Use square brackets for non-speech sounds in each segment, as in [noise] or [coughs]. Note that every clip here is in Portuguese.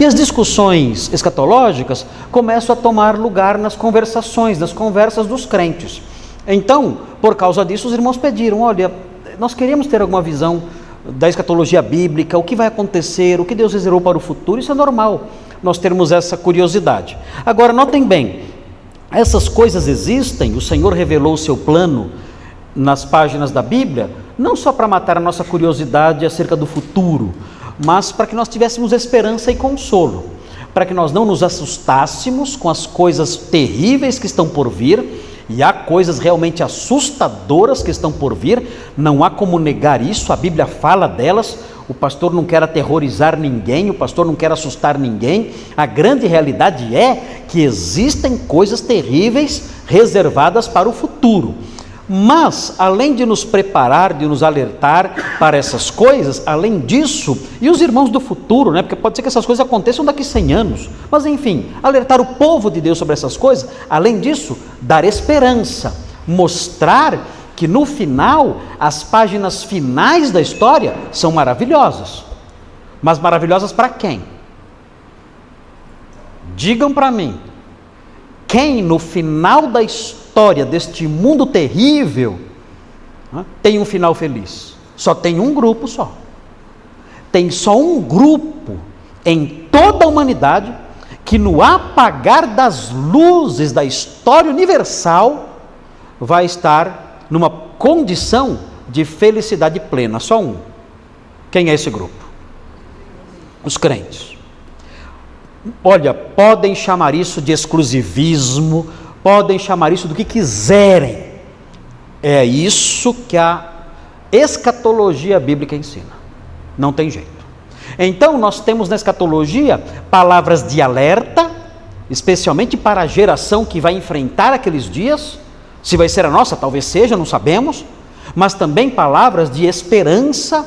E as discussões escatológicas começam a tomar lugar nas conversações, nas conversas dos crentes. Então, por causa disso, os irmãos pediram: olha, nós queremos ter alguma visão da escatologia bíblica, o que vai acontecer, o que Deus reservou para o futuro, isso é normal, nós termos essa curiosidade. Agora, notem bem, essas coisas existem, o Senhor revelou o seu plano nas páginas da Bíblia, não só para matar a nossa curiosidade acerca do futuro, mas para que nós tivéssemos esperança e consolo, para que nós não nos assustássemos com as coisas terríveis que estão por vir, e há coisas realmente assustadoras que estão por vir, não há como negar isso, a Bíblia fala delas. O pastor não quer aterrorizar ninguém, o pastor não quer assustar ninguém. A grande realidade é que existem coisas terríveis reservadas para o futuro. Mas, além de nos preparar, de nos alertar para essas coisas, além disso, e os irmãos do futuro, né? Porque pode ser que essas coisas aconteçam daqui 100 anos. Mas enfim, alertar o povo de Deus sobre essas coisas, além disso, dar esperança, mostrar que no final, as páginas finais da história são maravilhosas. Mas maravilhosas para quem? Digam para mim, quem no final da história história deste mundo terrível né, tem um final feliz. Só tem um grupo só. Tem só um grupo em toda a humanidade que no apagar das luzes da história universal vai estar numa condição de felicidade plena, só um. Quem é esse grupo? Os crentes. Olha, podem chamar isso de exclusivismo, podem chamar isso do que quiserem. É isso que a escatologia bíblica ensina. Não tem jeito. Então, nós temos na escatologia palavras de alerta, especialmente para a geração que vai enfrentar aqueles dias. Se vai ser a nossa, talvez seja, não sabemos. Mas também palavras de esperança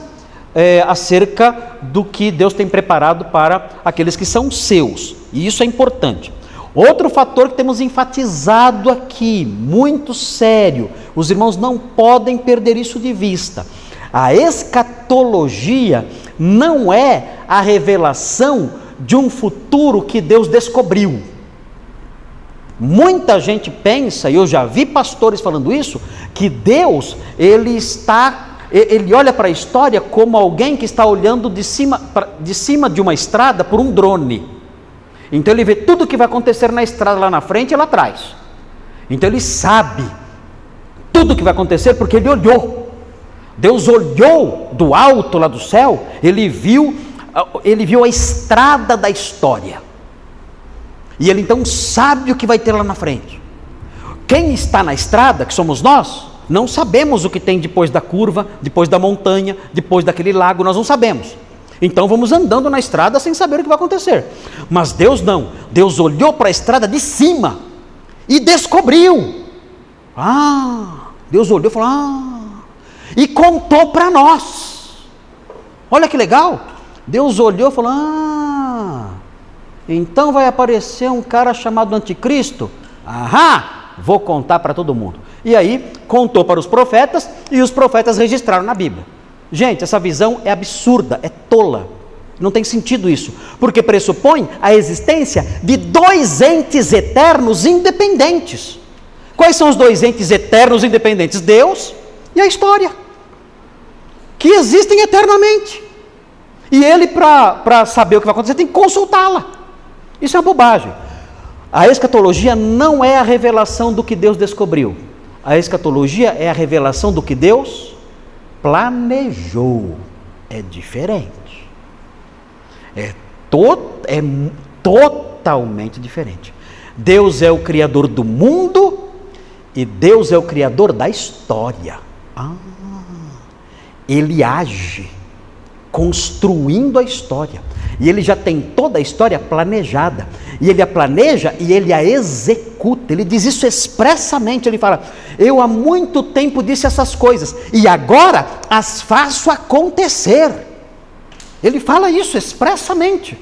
é, acerca do que Deus tem preparado para aqueles que são seus. E isso é importante. Outro fator que temos enfatizado aqui, muito sério, os irmãos não podem perder isso de vista. A escatologia não é a revelação de um futuro que Deus descobriu. Muita gente pensa, e eu já vi pastores falando isso, que Deus, ele está ele olha para a história como alguém que está olhando de cima, de cima de uma estrada por um drone. Então ele vê tudo o que vai acontecer na estrada lá na frente e lá atrás. Então ele sabe tudo o que vai acontecer porque ele olhou. Deus olhou do alto lá do céu, ele viu, ele viu a estrada da história. E ele então sabe o que vai ter lá na frente. Quem está na estrada, que somos nós, não sabemos o que tem depois da curva, depois da montanha, depois daquele lago, nós não sabemos. Então vamos andando na estrada sem saber o que vai acontecer. Mas Deus não. Deus olhou para a estrada de cima e descobriu. Ah, Deus olhou e falou: Ah, e contou para nós. Olha que legal. Deus olhou e falou: Ah, então vai aparecer um cara chamado Anticristo. Ahá, vou contar para todo mundo. E aí contou para os profetas e os profetas registraram na Bíblia. Gente, essa visão é absurda, é tola. Não tem sentido isso, porque pressupõe a existência de dois entes eternos independentes. Quais são os dois entes eternos independentes? Deus e a história, que existem eternamente. E ele, para saber o que vai acontecer, tem que consultá-la. Isso é uma bobagem. A escatologia não é a revelação do que Deus descobriu. A escatologia é a revelação do que Deus planejou. É diferente. É, to, é totalmente diferente. Deus é o Criador do mundo e Deus é o Criador da história. Ah, ele age construindo a história. E ele já tem toda a história planejada. E ele a planeja e ele a executa. Ele diz isso expressamente. Ele fala: Eu há muito tempo disse essas coisas e agora as faço acontecer. Ele fala isso expressamente.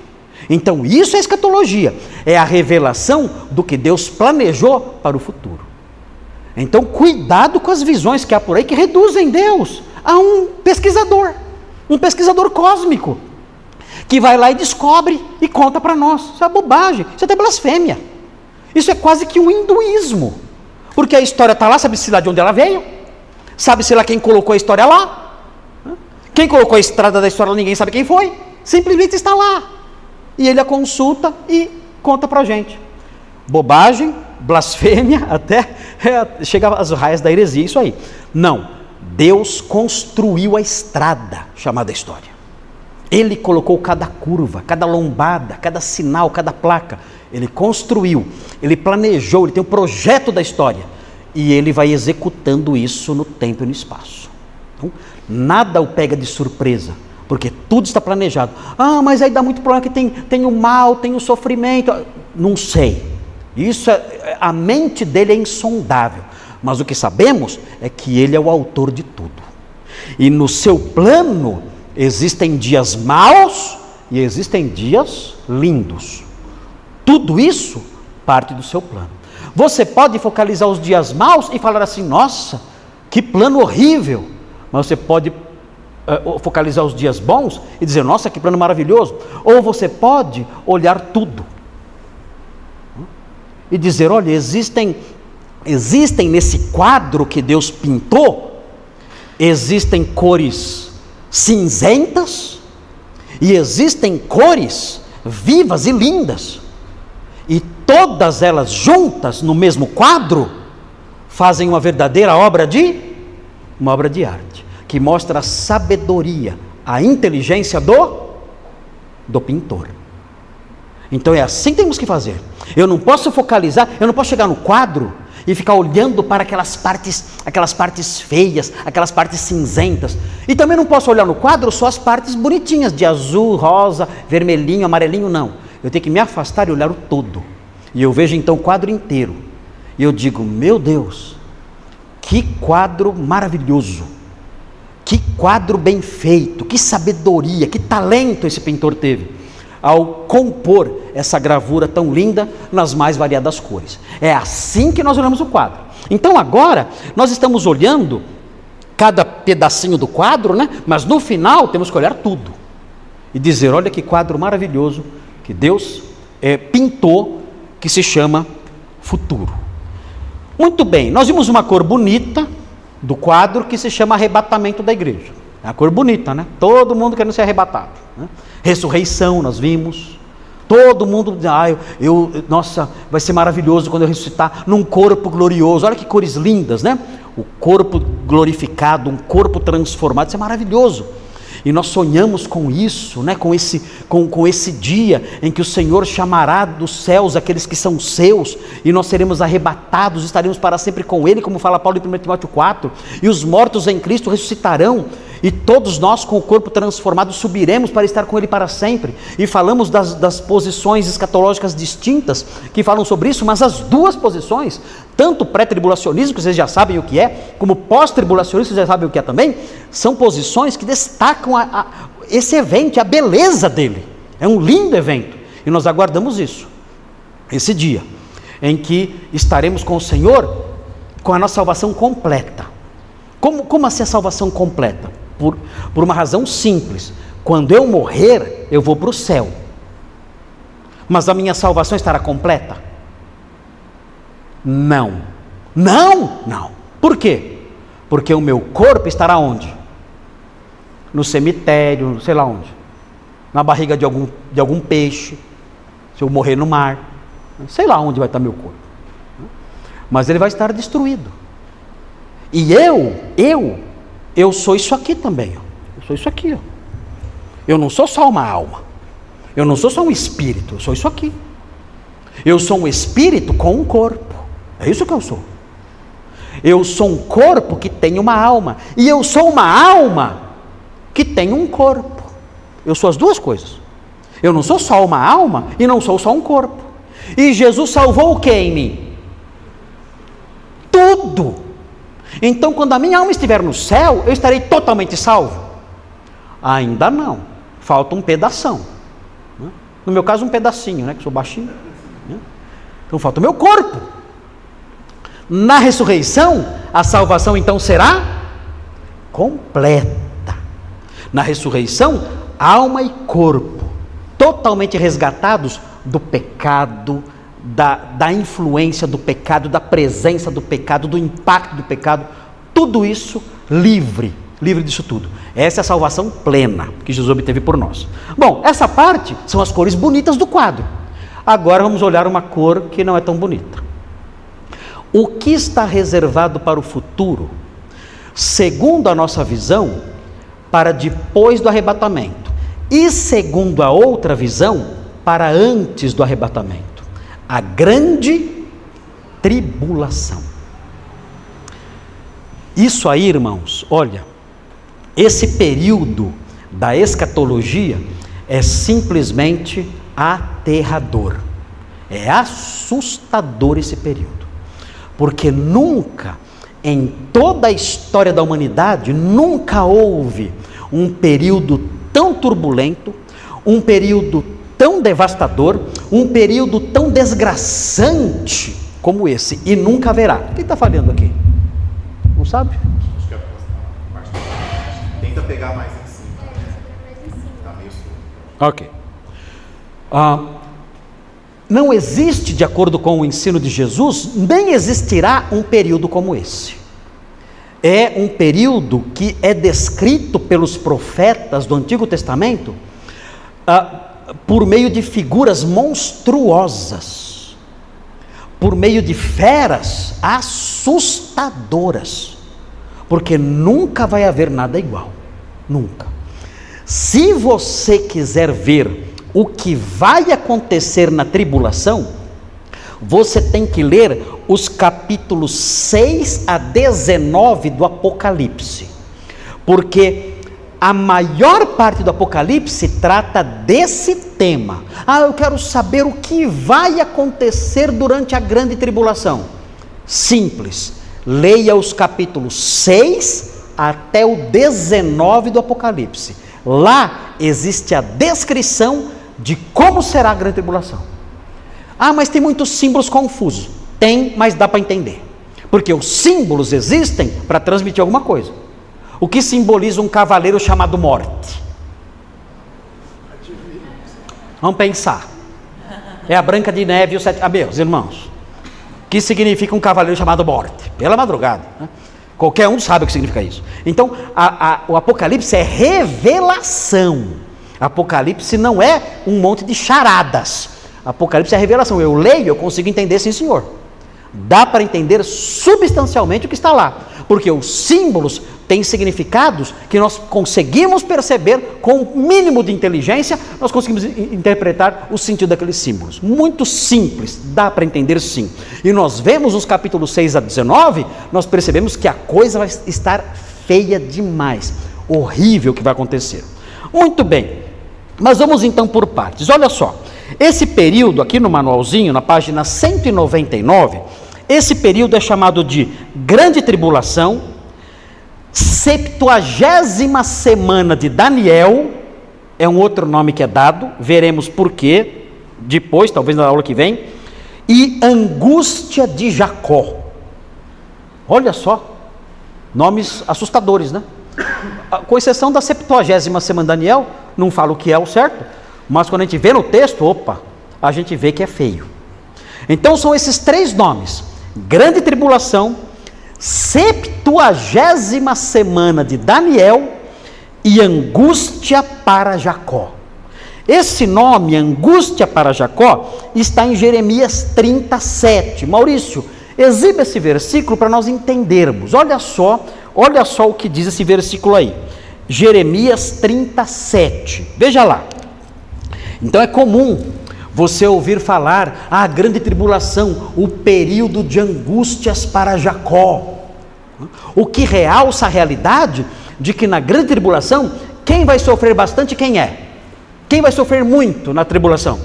Então, isso é escatologia, é a revelação do que Deus planejou para o futuro. Então, cuidado com as visões que há por aí que reduzem Deus a um pesquisador, um pesquisador cósmico que vai lá e descobre e conta para nós. Isso é bobagem, isso é até blasfêmia. Isso é quase que um hinduísmo. Porque a história está lá, sabe-se lá de onde ela veio, sabe-se lá quem colocou a história lá. Quem colocou a estrada da história, ninguém sabe quem foi. Simplesmente está lá. E ele a consulta e conta para gente. Bobagem, blasfêmia, [laughs] até é, chega às raias da heresia, isso aí. Não, Deus construiu a estrada chamada história. Ele colocou cada curva, cada lombada, cada sinal, cada placa. Ele construiu, ele planejou, ele tem um projeto da história. E ele vai executando isso no tempo e no espaço. Então, nada o pega de surpresa, porque tudo está planejado. Ah, mas aí dá muito problema que tem, tem o mal, tem o sofrimento. Não sei. Isso é, a mente dele é insondável. Mas o que sabemos é que ele é o autor de tudo. E no seu plano existem dias maus e existem dias lindos. Tudo isso parte do seu plano. Você pode focalizar os dias maus e falar assim: nossa, que plano horrível. Mas você pode uh, focalizar os dias bons e dizer: nossa, que plano maravilhoso. Ou você pode olhar tudo e dizer: olha, existem, existem nesse quadro que Deus pintou, existem cores cinzentas e existem cores vivas e lindas. E todas elas juntas no mesmo quadro fazem uma verdadeira obra de uma obra de arte, que mostra a sabedoria, a inteligência do do pintor. Então é assim que temos que fazer. Eu não posso focalizar, eu não posso chegar no quadro e ficar olhando para aquelas partes, aquelas partes feias, aquelas partes cinzentas. E também não posso olhar no quadro só as partes bonitinhas, de azul, rosa, vermelhinho, amarelinho, não. Eu tenho que me afastar e olhar o todo. E eu vejo então o quadro inteiro. E eu digo, meu Deus, que quadro maravilhoso. Que quadro bem feito, que sabedoria, que talento esse pintor teve ao compor essa gravura tão linda nas mais variadas cores. É assim que nós olhamos o quadro. Então agora nós estamos olhando cada pedacinho do quadro, né? Mas no final temos que olhar tudo e dizer: olha que quadro maravilhoso que Deus é, pintou, que se chama futuro. Muito bem, nós vimos uma cor bonita do quadro que se chama arrebatamento da igreja. É a cor bonita, né? Todo mundo querendo ser arrebatado. Né? Ressurreição, nós vimos. Todo mundo, ah, eu, eu, nossa, vai ser maravilhoso quando eu ressuscitar num corpo glorioso. Olha que cores lindas, né? O corpo glorificado, um corpo transformado, isso é maravilhoso. E nós sonhamos com isso, né? com, esse, com, com esse dia em que o Senhor chamará dos céus aqueles que são seus, e nós seremos arrebatados, estaremos para sempre com Ele, como fala Paulo em 1 Timóteo 4, e os mortos em Cristo ressuscitarão, e todos nós, com o corpo transformado, subiremos para estar com Ele para sempre. E falamos das, das posições escatológicas distintas que falam sobre isso, mas as duas posições, tanto pré-tribulacionismo, que vocês já sabem o que é, como pós-tribulacionismo, vocês já sabem o que é também, são posições que destacam a, a, esse evento, a beleza dele. É um lindo evento. E nós aguardamos isso, esse dia, em que estaremos com o Senhor com a nossa salvação completa. Como, como assim a salvação completa? por, por uma razão simples: quando eu morrer, eu vou para o céu. Mas a minha salvação estará completa? Não. Não, não. Por quê? Porque o meu corpo estará onde? No cemitério, sei lá onde. Na barriga de algum, de algum peixe. Se eu morrer no mar. Sei lá onde vai estar meu corpo. Mas ele vai estar destruído. E eu, eu eu sou isso aqui também. Ó. Eu sou isso aqui. Ó. Eu não sou só uma alma. Eu não sou só um espírito. Eu sou isso aqui. Eu sou um espírito com um corpo. É isso que eu sou. Eu sou um corpo que tem uma alma. E eu sou uma alma que tem um corpo. Eu sou as duas coisas. Eu não sou só uma alma e não sou só um corpo. E Jesus salvou o que em mim? Tudo. Então, quando a minha alma estiver no céu, eu estarei totalmente salvo? Ainda não. Falta um pedação. Né? No meu caso, um pedacinho, né? Que sou baixinho. Né? Então, falta o meu corpo. Na ressurreição, a salvação então será completa. Na ressurreição, alma e corpo totalmente resgatados do pecado, da, da influência do pecado, da presença do pecado, do impacto do pecado, tudo isso livre, livre disso tudo. Essa é a salvação plena que Jesus obteve por nós. Bom, essa parte são as cores bonitas do quadro. Agora vamos olhar uma cor que não é tão bonita. O que está reservado para o futuro, segundo a nossa visão, para depois do arrebatamento, e segundo a outra visão, para antes do arrebatamento a grande tribulação. Isso aí, irmãos, olha, esse período da escatologia é simplesmente aterrador. É assustador esse período. Porque nunca, em toda a história da humanidade, nunca houve um período tão turbulento, um período tão devastador, um período tão desgraçante como esse, e nunca haverá. Quem está falando aqui? Não sabe? Tenta pegar mais em cima. Tá meio Ok. Ah, não existe, de acordo com o ensino de Jesus, nem existirá um período como esse. É um período que é descrito pelos profetas do Antigo Testamento ah, por meio de figuras monstruosas, por meio de feras assustadoras, porque nunca vai haver nada igual, nunca. Se você quiser ver o que vai acontecer na tribulação, você tem que ler os capítulos 6 a 19 do Apocalipse, porque a maior parte do Apocalipse trata desse tema. Ah, eu quero saber o que vai acontecer durante a grande tribulação. Simples. Leia os capítulos 6 até o 19 do Apocalipse. Lá existe a descrição de como será a grande tribulação. Ah, mas tem muitos símbolos confusos. Tem, mas dá para entender. Porque os símbolos existem para transmitir alguma coisa. O que simboliza um cavaleiro chamado morte? Vamos pensar. É a Branca de Neve e os sete. Ah, meus irmãos. O que significa um cavaleiro chamado morte? Pela madrugada. Né? Qualquer um sabe o que significa isso. Então, a, a, o Apocalipse é revelação. Apocalipse não é um monte de charadas. Apocalipse é revelação. Eu leio, eu consigo entender, sim, senhor. Dá para entender substancialmente o que está lá, porque os símbolos têm significados que nós conseguimos perceber com o mínimo de inteligência, nós conseguimos interpretar o sentido daqueles símbolos. Muito simples, dá para entender sim. E nós vemos nos capítulos 6 a 19, nós percebemos que a coisa vai estar feia demais, horrível o que vai acontecer. Muito bem, mas vamos então por partes. Olha só, esse período aqui no manualzinho, na página 199, esse período é chamado de Grande Tribulação, septuagésima semana de Daniel, é um outro nome que é dado, veremos por quê, depois, talvez na aula que vem, e angústia de Jacó. Olha só, nomes assustadores, né? [coughs] Com exceção da septuagésima semana de Daniel, não fala o que é o certo, mas quando a gente vê no texto, opa, a gente vê que é feio. Então são esses três nomes: grande tribulação, septuagésima semana de Daniel e angústia para Jacó. Esse nome, angústia para Jacó, está em Jeremias 37. Maurício, exiba esse versículo para nós entendermos. Olha só, olha só o que diz esse versículo aí. Jeremias 37. Veja lá. Então é comum você ouvir falar a grande tribulação, o período de angústias para Jacó. O que realça a realidade de que na grande tribulação, quem vai sofrer bastante, quem é? Quem vai sofrer muito na tribulação?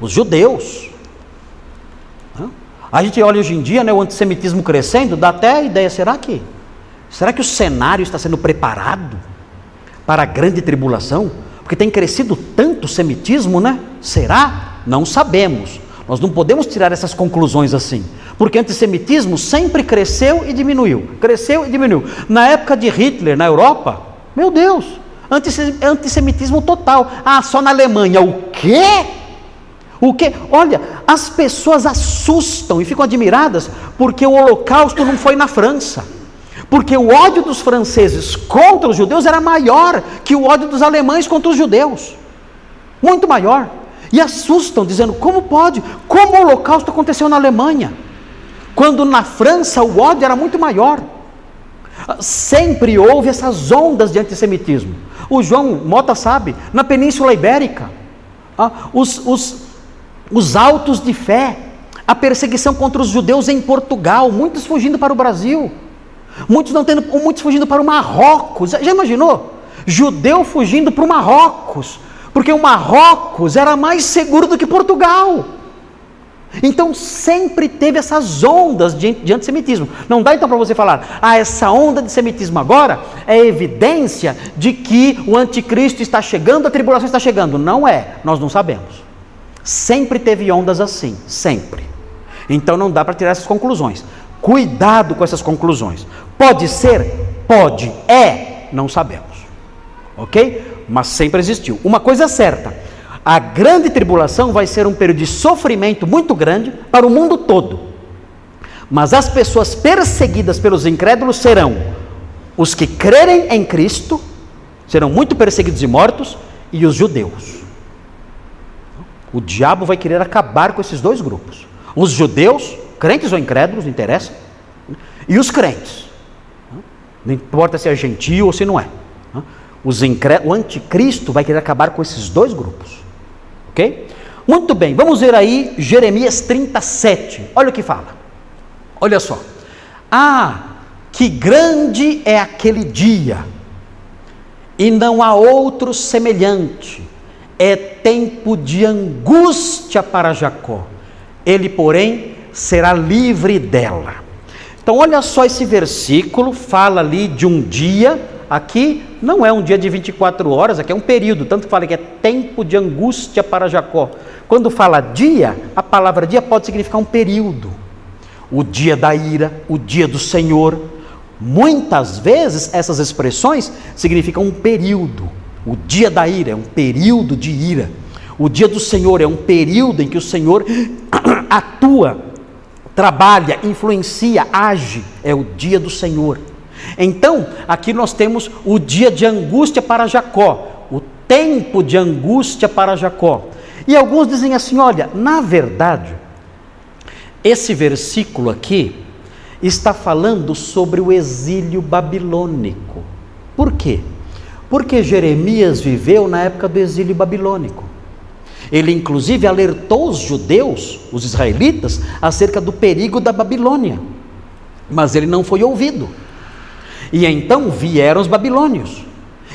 Os judeus. A gente olha hoje em dia né, o antissemitismo crescendo, dá até a ideia, será que? Será que o cenário está sendo preparado para a grande tribulação? Porque tem crescido tanto o semitismo, né? Será? Não sabemos. Nós não podemos tirar essas conclusões assim. Porque antissemitismo sempre cresceu e diminuiu. Cresceu e diminuiu. Na época de Hitler, na Europa, meu Deus, antissemitismo total. Ah, só na Alemanha. O quê? O que? Olha, as pessoas assustam e ficam admiradas porque o Holocausto não foi na França. Porque o ódio dos franceses contra os judeus era maior que o ódio dos alemães contra os judeus. Muito maior. E assustam, dizendo: como pode? Como o Holocausto aconteceu na Alemanha? Quando na França o ódio era muito maior. Sempre houve essas ondas de antissemitismo. O João Mota sabe, na Península Ibérica, ah, os, os os de fé, a perseguição contra os judeus em Portugal, muitos fugindo para o Brasil, muitos não tendo, muitos fugindo para o Marrocos. Já imaginou? Judeu fugindo para o Marrocos, porque o Marrocos era mais seguro do que Portugal. Então sempre teve essas ondas de, de antissemitismo. Não dá então para você falar, ah, essa onda de semitismo agora é evidência de que o anticristo está chegando, a tribulação está chegando. Não é, nós não sabemos. Sempre teve ondas assim, sempre. Então não dá para tirar essas conclusões. Cuidado com essas conclusões. Pode ser? Pode. É? Não sabemos. Ok? Mas sempre existiu. Uma coisa é certa: a grande tribulação vai ser um período de sofrimento muito grande para o mundo todo. Mas as pessoas perseguidas pelos incrédulos serão os que crerem em Cristo, serão muito perseguidos e mortos, e os judeus. O diabo vai querer acabar com esses dois grupos: os judeus, crentes ou incrédulos, não interessa, e os crentes. Não importa se é gentil ou se não é. Os incré... O anticristo vai querer acabar com esses dois grupos. Ok? Muito bem, vamos ver aí Jeremias 37. Olha o que fala. Olha só. Ah, que grande é aquele dia, e não há outro semelhante é tempo de angústia para Jacó. Ele, porém, será livre dela. Então, olha só esse versículo, fala ali de um dia, aqui não é um dia de 24 horas, aqui é um período, tanto que fala que é tempo de angústia para Jacó. Quando fala dia, a palavra dia pode significar um período. O dia da ira, o dia do Senhor. Muitas vezes essas expressões significam um período. O dia da ira é um período de ira. O dia do Senhor é um período em que o Senhor [coughs] atua, trabalha, influencia, age. É o dia do Senhor. Então, aqui nós temos o dia de angústia para Jacó, o tempo de angústia para Jacó. E alguns dizem assim: olha, na verdade, esse versículo aqui está falando sobre o exílio babilônico. Por quê? Porque Jeremias viveu na época do exílio babilônico. Ele, inclusive, alertou os judeus, os israelitas, acerca do perigo da Babilônia. Mas ele não foi ouvido. E então vieram os babilônios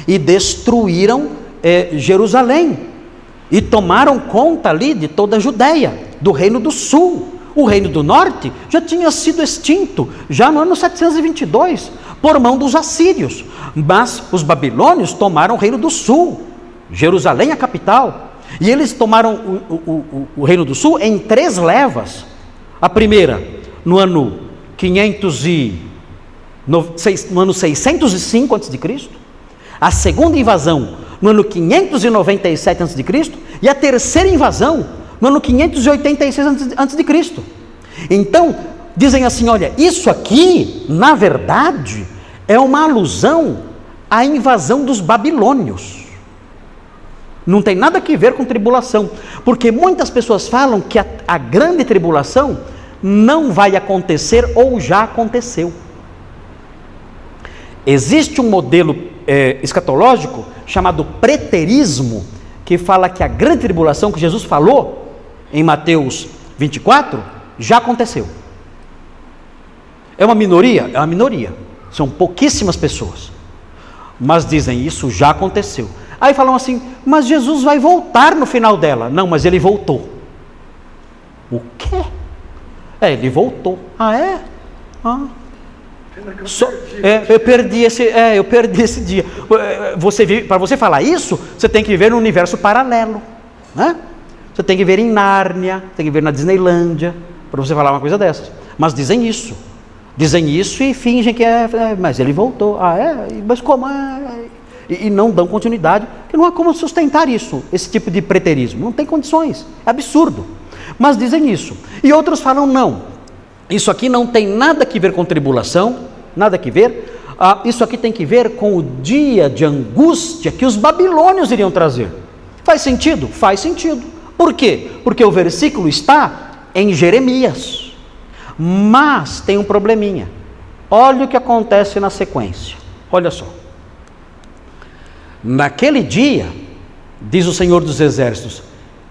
e destruíram é, Jerusalém e tomaram conta ali de toda a Judéia, do reino do sul. O reino do norte já tinha sido extinto, já no ano 722, por mão dos assírios. Mas os babilônios tomaram o reino do sul, Jerusalém a capital. E eles tomaram o, o, o, o reino do sul em três levas. A primeira, no ano 500 e, no, no ano 605 a.C. A segunda invasão, no ano 597 a.C. E a terceira invasão, no ano 586 a.C. Então, dizem assim: olha, isso aqui, na verdade, é uma alusão à invasão dos babilônios. Não tem nada a ver com tribulação, porque muitas pessoas falam que a, a grande tribulação não vai acontecer ou já aconteceu. Existe um modelo é, escatológico chamado preterismo, que fala que a grande tribulação que Jesus falou em Mateus 24, já aconteceu. É uma minoria? É uma minoria. São pouquíssimas pessoas. Mas dizem isso já aconteceu. Aí falam assim: mas Jesus vai voltar no final dela. Não, mas ele voltou. O quê? É, ele voltou. Ah, é? Ah. So, é, eu perdi esse, é, eu perdi esse dia. Você para você falar isso, você tem que viver num universo paralelo, né? Você tem que ver em Nárnia, tem que ver na Disneylândia, para você falar uma coisa dessas. Mas dizem isso. Dizem isso e fingem que é, é mas ele voltou. Ah, é? Mas como? É, e, e não dão continuidade, que não há como sustentar isso, esse tipo de preterismo. Não tem condições, é absurdo. Mas dizem isso. E outros falam: não, isso aqui não tem nada que ver com tribulação, nada que ver. Ah, isso aqui tem que ver com o dia de angústia que os babilônios iriam trazer. Faz sentido? Faz sentido. Por quê? Porque o versículo está em Jeremias. Mas tem um probleminha. Olha o que acontece na sequência. Olha só. Naquele dia, diz o Senhor dos Exércitos,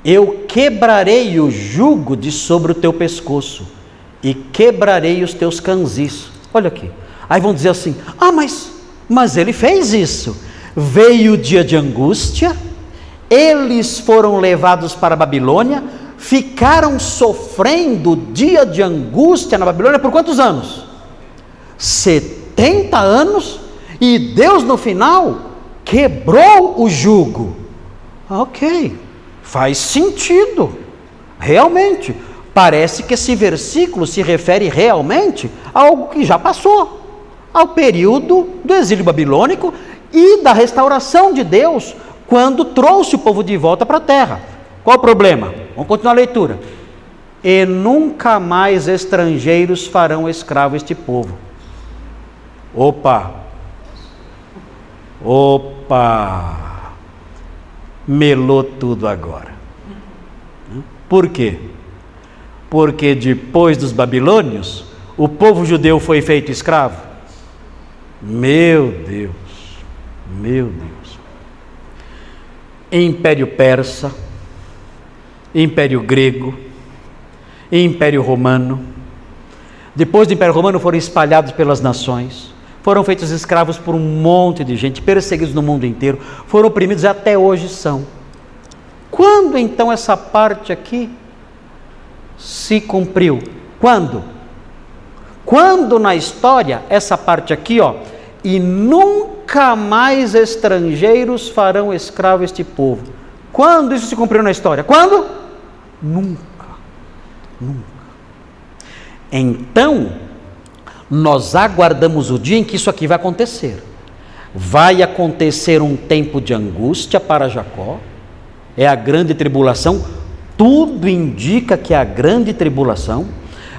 eu quebrarei o jugo de sobre o teu pescoço e quebrarei os teus canzis. Olha aqui. Aí vão dizer assim: "Ah, mas mas ele fez isso. Veio o dia de angústia, eles foram levados para a Babilônia, ficaram sofrendo dia de angústia na Babilônia por quantos anos? 70 anos, e Deus no final quebrou o jugo. Ok, faz sentido, realmente. Parece que esse versículo se refere realmente a algo que já passou, ao período do exílio babilônico e da restauração de Deus quando trouxe o povo de volta para a terra. Qual o problema? Vamos continuar a leitura. E nunca mais estrangeiros farão escravo este povo. Opa! Opa! Melou tudo agora. Por quê? Porque depois dos babilônios, o povo judeu foi feito escravo. Meu Deus, meu Deus. Império Persa, Império Grego, Império Romano. Depois do Império Romano foram espalhados pelas nações, foram feitos escravos por um monte de gente, perseguidos no mundo inteiro, foram oprimidos e até hoje são. Quando então essa parte aqui se cumpriu? Quando? Quando na história essa parte aqui, ó, e nunca mais estrangeiros farão escravo este povo. Quando isso se cumpriu na história? Quando? Nunca. Nunca. Então, nós aguardamos o dia em que isso aqui vai acontecer. Vai acontecer um tempo de angústia para Jacó, é a grande tribulação, tudo indica que é a grande tribulação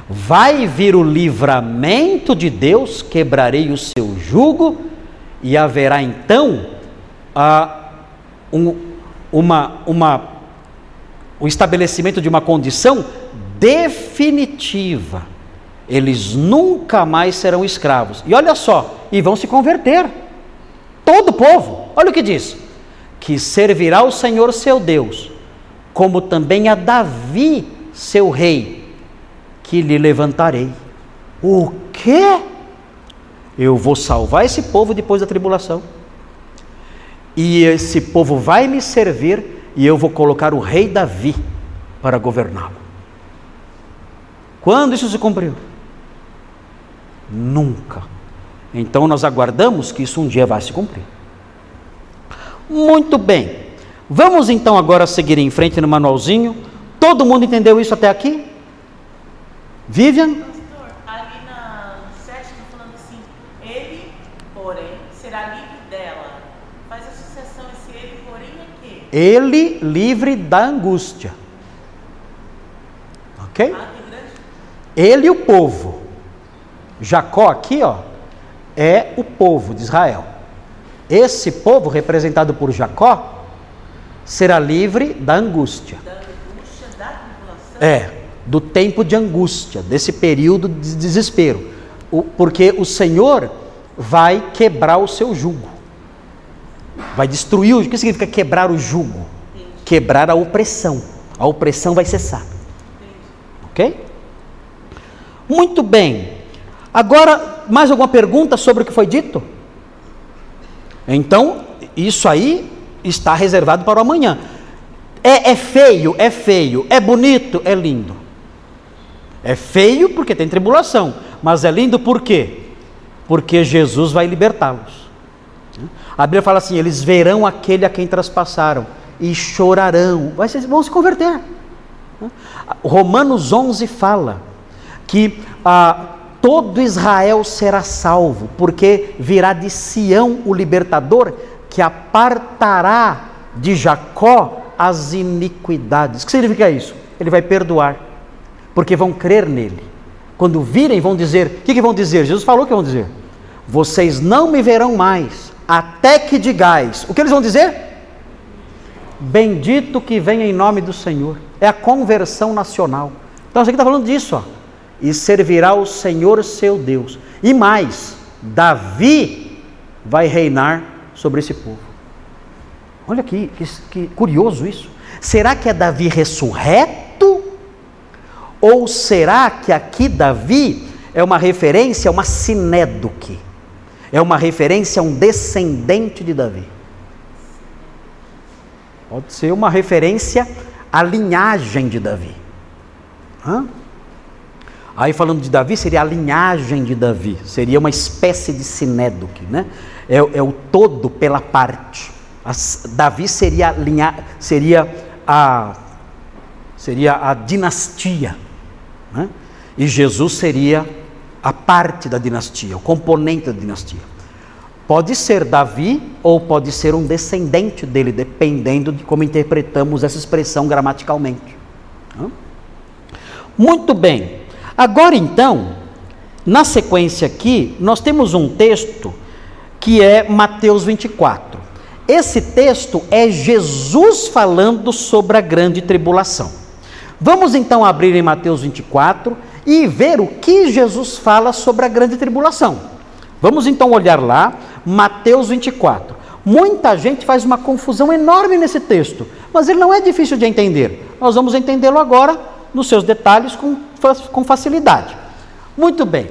vai vir o livramento de Deus, quebrarei o seu jugo, e haverá então ah, um, uma, uma, o estabelecimento de uma condição definitiva. Eles nunca mais serão escravos. E olha só, e vão se converter. Todo o povo, olha o que diz: que servirá o Senhor seu Deus, como também a Davi, seu rei que lhe levantarei. O quê? Eu vou salvar esse povo depois da tribulação. E esse povo vai me servir e eu vou colocar o rei Davi para governá-lo. Quando isso se cumpriu? Nunca. Então nós aguardamos que isso um dia vai se cumprir. Muito bem. Vamos então agora seguir em frente no manualzinho. Todo mundo entendeu isso até aqui? Vivian? Pastor, ali na 7 está falando assim, ele, porém, será livre dela. Faz associação, esse ele, porém, é quê? Ele livre da angústia. Ok? Ah, que. Ele e o povo. Jacó aqui, ó, é o povo de Israel. Esse povo, representado por Jacó, será livre da angústia. Da angústia, da tribulação. É, do tempo de angústia, desse período de desespero. O, porque o Senhor vai quebrar o seu jugo. Vai destruir o. O que significa quebrar o jugo? Quebrar a opressão. A opressão vai cessar. Ok? Muito bem. Agora, mais alguma pergunta sobre o que foi dito? Então, isso aí está reservado para o amanhã. É, é feio? É feio. É bonito? É lindo. É feio porque tem tribulação, mas é lindo por quê? Porque Jesus vai libertá-los. A Bíblia fala assim: eles verão aquele a quem traspassaram e chorarão, vão se converter. Romanos 11 fala que ah, todo Israel será salvo, porque virá de Sião o libertador que apartará de Jacó as iniquidades. O que significa isso? Ele vai perdoar, porque vão crer nele. Quando virem, vão dizer: o que, que vão dizer? Jesus falou que vão dizer: Vocês não me verão mais, até que digais. O que eles vão dizer? Bendito que venha em nome do Senhor. É a conversão nacional. Então, isso aqui está falando disso, ó. E servirá o Senhor seu Deus. E mais, Davi vai reinar sobre esse povo. Olha que, que, que curioso isso. Será que é Davi ressurreto? Ou será que aqui Davi é uma referência a uma sinédoque? É uma referência a um descendente de Davi? Pode ser uma referência à linhagem de Davi. Hã? Aí falando de Davi, seria a linhagem de Davi, seria uma espécie de sinédoque, né? É, é o todo pela parte. As, Davi seria, linha, seria, a, seria a dinastia, né? e Jesus seria a parte da dinastia, o componente da dinastia. Pode ser Davi ou pode ser um descendente dele, dependendo de como interpretamos essa expressão gramaticalmente. Muito bem. Agora então, na sequência aqui, nós temos um texto que é Mateus 24. Esse texto é Jesus falando sobre a grande tribulação. Vamos então abrir em Mateus 24 e ver o que Jesus fala sobre a grande tribulação. Vamos então olhar lá, Mateus 24. Muita gente faz uma confusão enorme nesse texto, mas ele não é difícil de entender. Nós vamos entendê-lo agora nos seus detalhes com, com facilidade. Muito bem.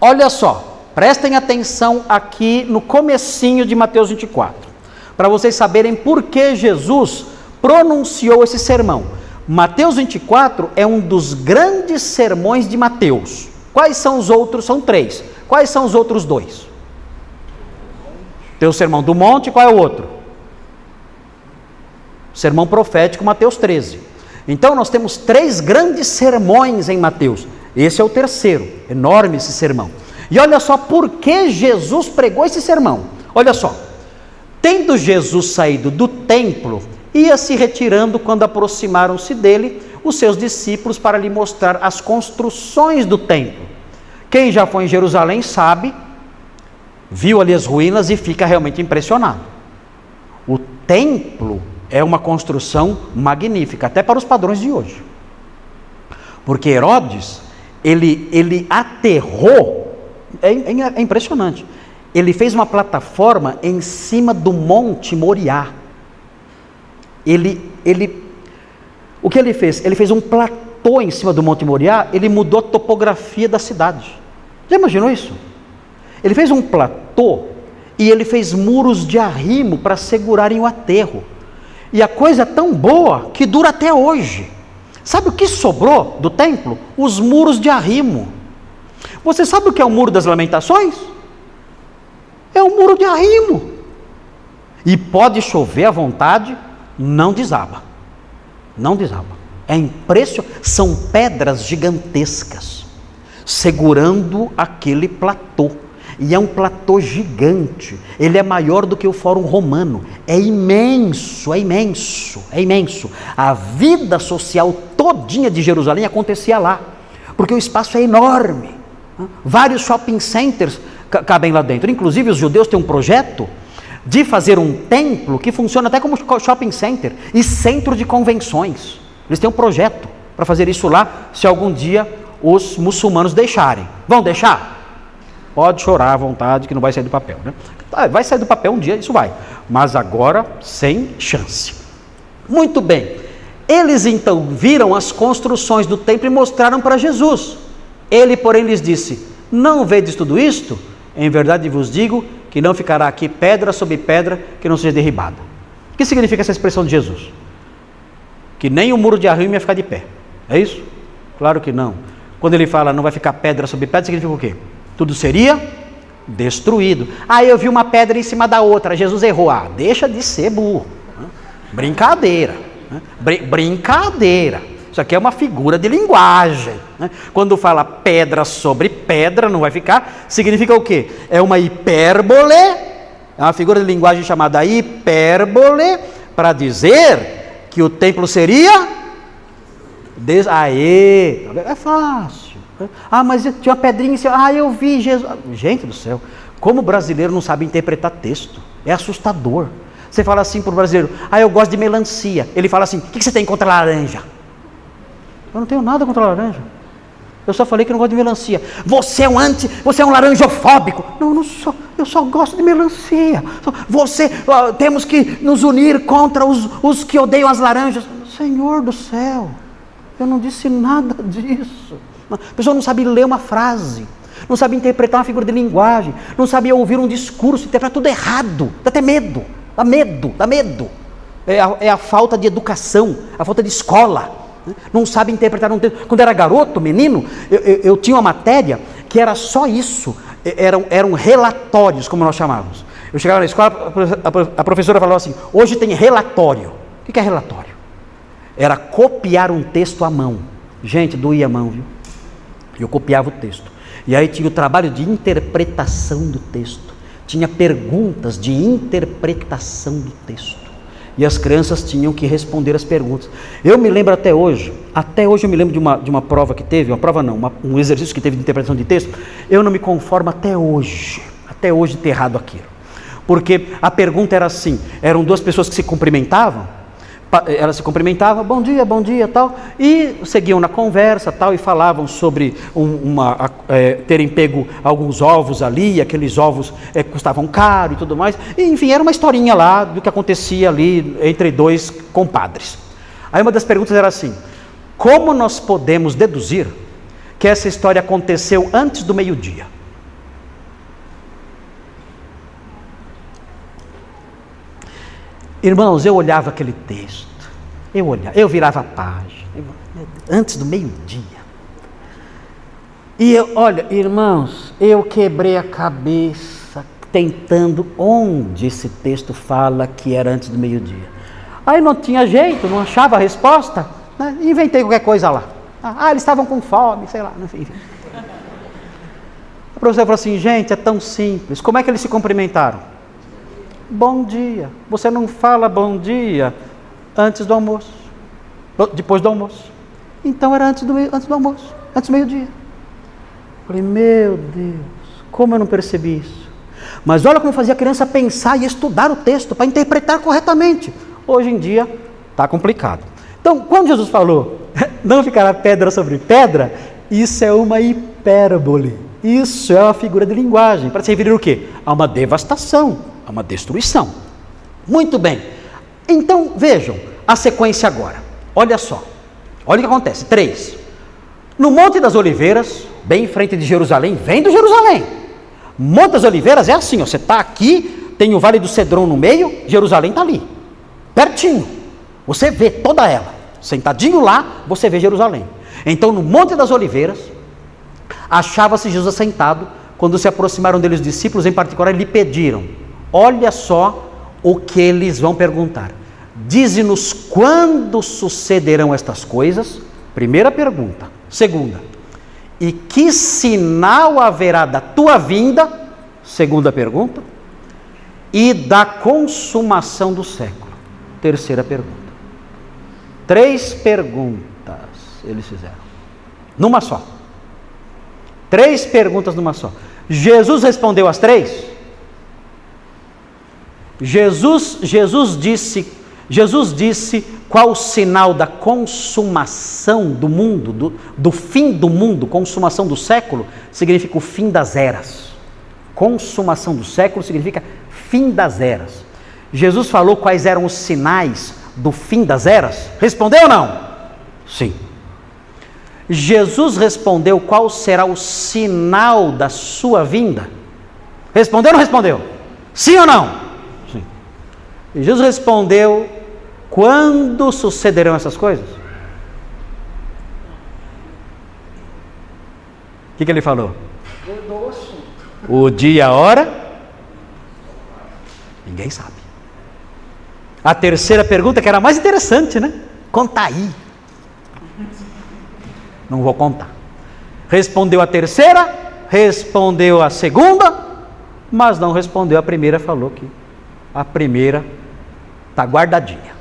Olha só, prestem atenção aqui no comecinho de Mateus 24, para vocês saberem por que Jesus pronunciou esse sermão. Mateus 24 é um dos grandes sermões de Mateus. Quais são os outros? São três. Quais são os outros dois? Tem o sermão do monte, qual é o outro? Sermão profético, Mateus 13. Então nós temos três grandes sermões em Mateus. Esse é o terceiro, enorme esse sermão. E olha só por que Jesus pregou esse sermão. Olha só. Tendo Jesus saído do templo, ia se retirando quando aproximaram-se dele os seus discípulos para lhe mostrar as construções do templo. Quem já foi em Jerusalém sabe, viu ali as ruínas e fica realmente impressionado. O templo é uma construção magnífica, até para os padrões de hoje. Porque Herodes, ele, ele aterrou, é, é, é impressionante. Ele fez uma plataforma em cima do Monte Moriá. Ele, ele, o que ele fez? Ele fez um platô em cima do Monte Moriá, ele mudou a topografia da cidade. Já imaginou isso? Ele fez um platô e ele fez muros de arrimo para segurarem o aterro. E a coisa é tão boa que dura até hoje. Sabe o que sobrou do templo? Os muros de arrimo. Você sabe o que é o muro das lamentações? É o muro de arrimo. E pode chover à vontade, não desaba. Não desaba. É impressionante. São pedras gigantescas segurando aquele platô. E é um platô gigante. Ele é maior do que o Fórum Romano. É imenso, é imenso, é imenso. A vida social todinha de Jerusalém acontecia lá, porque o espaço é enorme. Vários shopping centers cabem lá dentro. Inclusive os judeus têm um projeto de fazer um templo que funciona até como shopping center e centro de convenções. Eles têm um projeto para fazer isso lá, se algum dia os muçulmanos deixarem. Vão deixar? Pode chorar à vontade que não vai sair do papel. Né? Tá, vai sair do papel um dia, isso vai. Mas agora, sem chance. Muito bem. Eles então viram as construções do templo e mostraram para Jesus. Ele, porém, lhes disse: Não vedes tudo isto? Em verdade vos digo que não ficará aqui pedra sobre pedra que não seja derribada. O que significa essa expressão de Jesus? Que nem o muro de arrimo ia ficar de pé. É isso? Claro que não. Quando ele fala não vai ficar pedra sobre pedra, significa o quê? Tudo seria destruído. Ah, eu vi uma pedra em cima da outra, Jesus errou. Ah, deixa de ser burro. Brincadeira. Br brincadeira. Isso aqui é uma figura de linguagem. Quando fala pedra sobre pedra, não vai ficar, significa o quê? É uma hipérbole É uma figura de linguagem chamada hipérbole para dizer que o templo seria. Des... Aê! É fácil. Ah, mas tinha uma pedrinha. Ah, eu vi Jesus. Gente do céu, como o brasileiro não sabe interpretar texto? É assustador. Você fala assim para o brasileiro: Ah, eu gosto de melancia. Ele fala assim: O que você tem contra laranja? Eu não tenho nada contra laranja. Eu só falei que não gosto de melancia. Você é um anti, você é um laranjofóbico. Não, não sou. Eu só gosto de melancia. Você, temos que nos unir contra os, os que odeiam as laranjas. Senhor do céu, eu não disse nada [laughs] disso. A pessoa não sabe ler uma frase, não sabe interpretar uma figura de linguagem, não sabe ouvir um discurso, interpreta tudo errado, dá até medo, dá medo, dá medo. É a, é a falta de educação, a falta de escola não sabe interpretar um texto. Quando era garoto, menino, eu, eu, eu, tinha uma matéria que era só isso, eram, eram relatórios, como nós chamávamos. Eu chegava na escola, a professora falava assim: hoje tem relatório. O que é relatório? Era copiar um texto à mão. Gente, doía a mão, viu? Eu copiava o texto. E aí tinha o trabalho de interpretação do texto. Tinha perguntas de interpretação do texto e as crianças tinham que responder as perguntas. Eu me lembro até hoje, até hoje eu me lembro de uma, de uma prova que teve, uma prova não, uma, um exercício que teve de interpretação de texto, eu não me conformo até hoje, até hoje ter errado aquilo. Porque a pergunta era assim: eram duas pessoas que se cumprimentavam, ela se cumprimentava, bom dia, bom dia, tal, e seguiam na conversa, tal, e falavam sobre um, uma, é, terem pego alguns ovos ali, aqueles ovos é, custavam caro e tudo mais, e, enfim, era uma historinha lá do que acontecia ali entre dois compadres. Aí uma das perguntas era assim: como nós podemos deduzir que essa história aconteceu antes do meio-dia? Irmãos, eu olhava aquele texto, eu olhava, eu virava a página, antes do meio-dia. E eu, olha, irmãos, eu quebrei a cabeça tentando onde esse texto fala que era antes do meio-dia. Aí não tinha jeito, não achava a resposta, né? inventei qualquer coisa lá. Ah, eles estavam com fome, sei lá, enfim. A professora falou assim: gente, é tão simples. Como é que eles se cumprimentaram? Bom dia. Você não fala bom dia antes do almoço, depois do almoço. Então era antes do, antes do almoço, antes do meio-dia. Falei, meu Deus, como eu não percebi isso? Mas olha como fazia a criança pensar e estudar o texto para interpretar corretamente. Hoje em dia está complicado. Então, quando Jesus falou, [laughs] não ficará pedra sobre pedra, isso é uma hipérbole. Isso é uma figura de linguagem. Para se referir o quê? A uma devastação, uma destruição. Muito bem. Então, vejam a sequência agora. Olha só. Olha o que acontece. Três. No Monte das Oliveiras, bem em frente de Jerusalém, vem do Jerusalém. Monte das Oliveiras é assim, ó, você está aqui, tem o Vale do Cedron no meio, Jerusalém está ali, pertinho. Você vê toda ela. Sentadinho lá, você vê Jerusalém. Então, no Monte das Oliveiras, achava-se Jesus sentado. Quando se aproximaram deles os discípulos, em particular, lhe pediram: Olha só o que eles vão perguntar. Dize-nos quando sucederão estas coisas? Primeira pergunta. Segunda, e que sinal haverá da tua vinda? Segunda pergunta. E da consumação do século? Terceira pergunta. Três perguntas eles fizeram, numa só. Três perguntas numa só. Jesus respondeu as três? Jesus, Jesus disse, Jesus disse qual o sinal da consumação do mundo, do, do fim do mundo, consumação do século, significa o fim das eras. Consumação do século significa fim das eras. Jesus falou quais eram os sinais do fim das eras? Respondeu ou não? Sim. Jesus respondeu qual será o sinal da sua vinda? Respondeu ou não respondeu? Sim ou não? E Jesus respondeu: quando sucederão essas coisas? O que, que ele falou? O dia a hora? Ninguém sabe. A terceira pergunta, que era a mais interessante, né? Conta aí. Não vou contar. Respondeu a terceira, respondeu a segunda, mas não respondeu. A primeira falou que a primeira está guardadinha.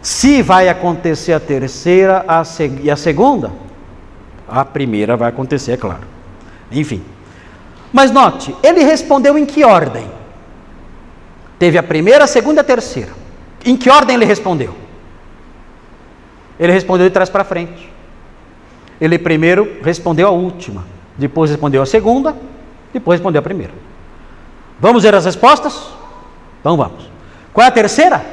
Se vai acontecer a terceira a e a segunda, a primeira vai acontecer, é claro. Enfim. Mas note, ele respondeu em que ordem? Teve a primeira, a segunda e a terceira. Em que ordem ele respondeu? Ele respondeu de trás para frente. Ele primeiro respondeu a última, depois respondeu a segunda, depois respondeu a primeira. Vamos ver as respostas? Então vamos. Qual é a terceira?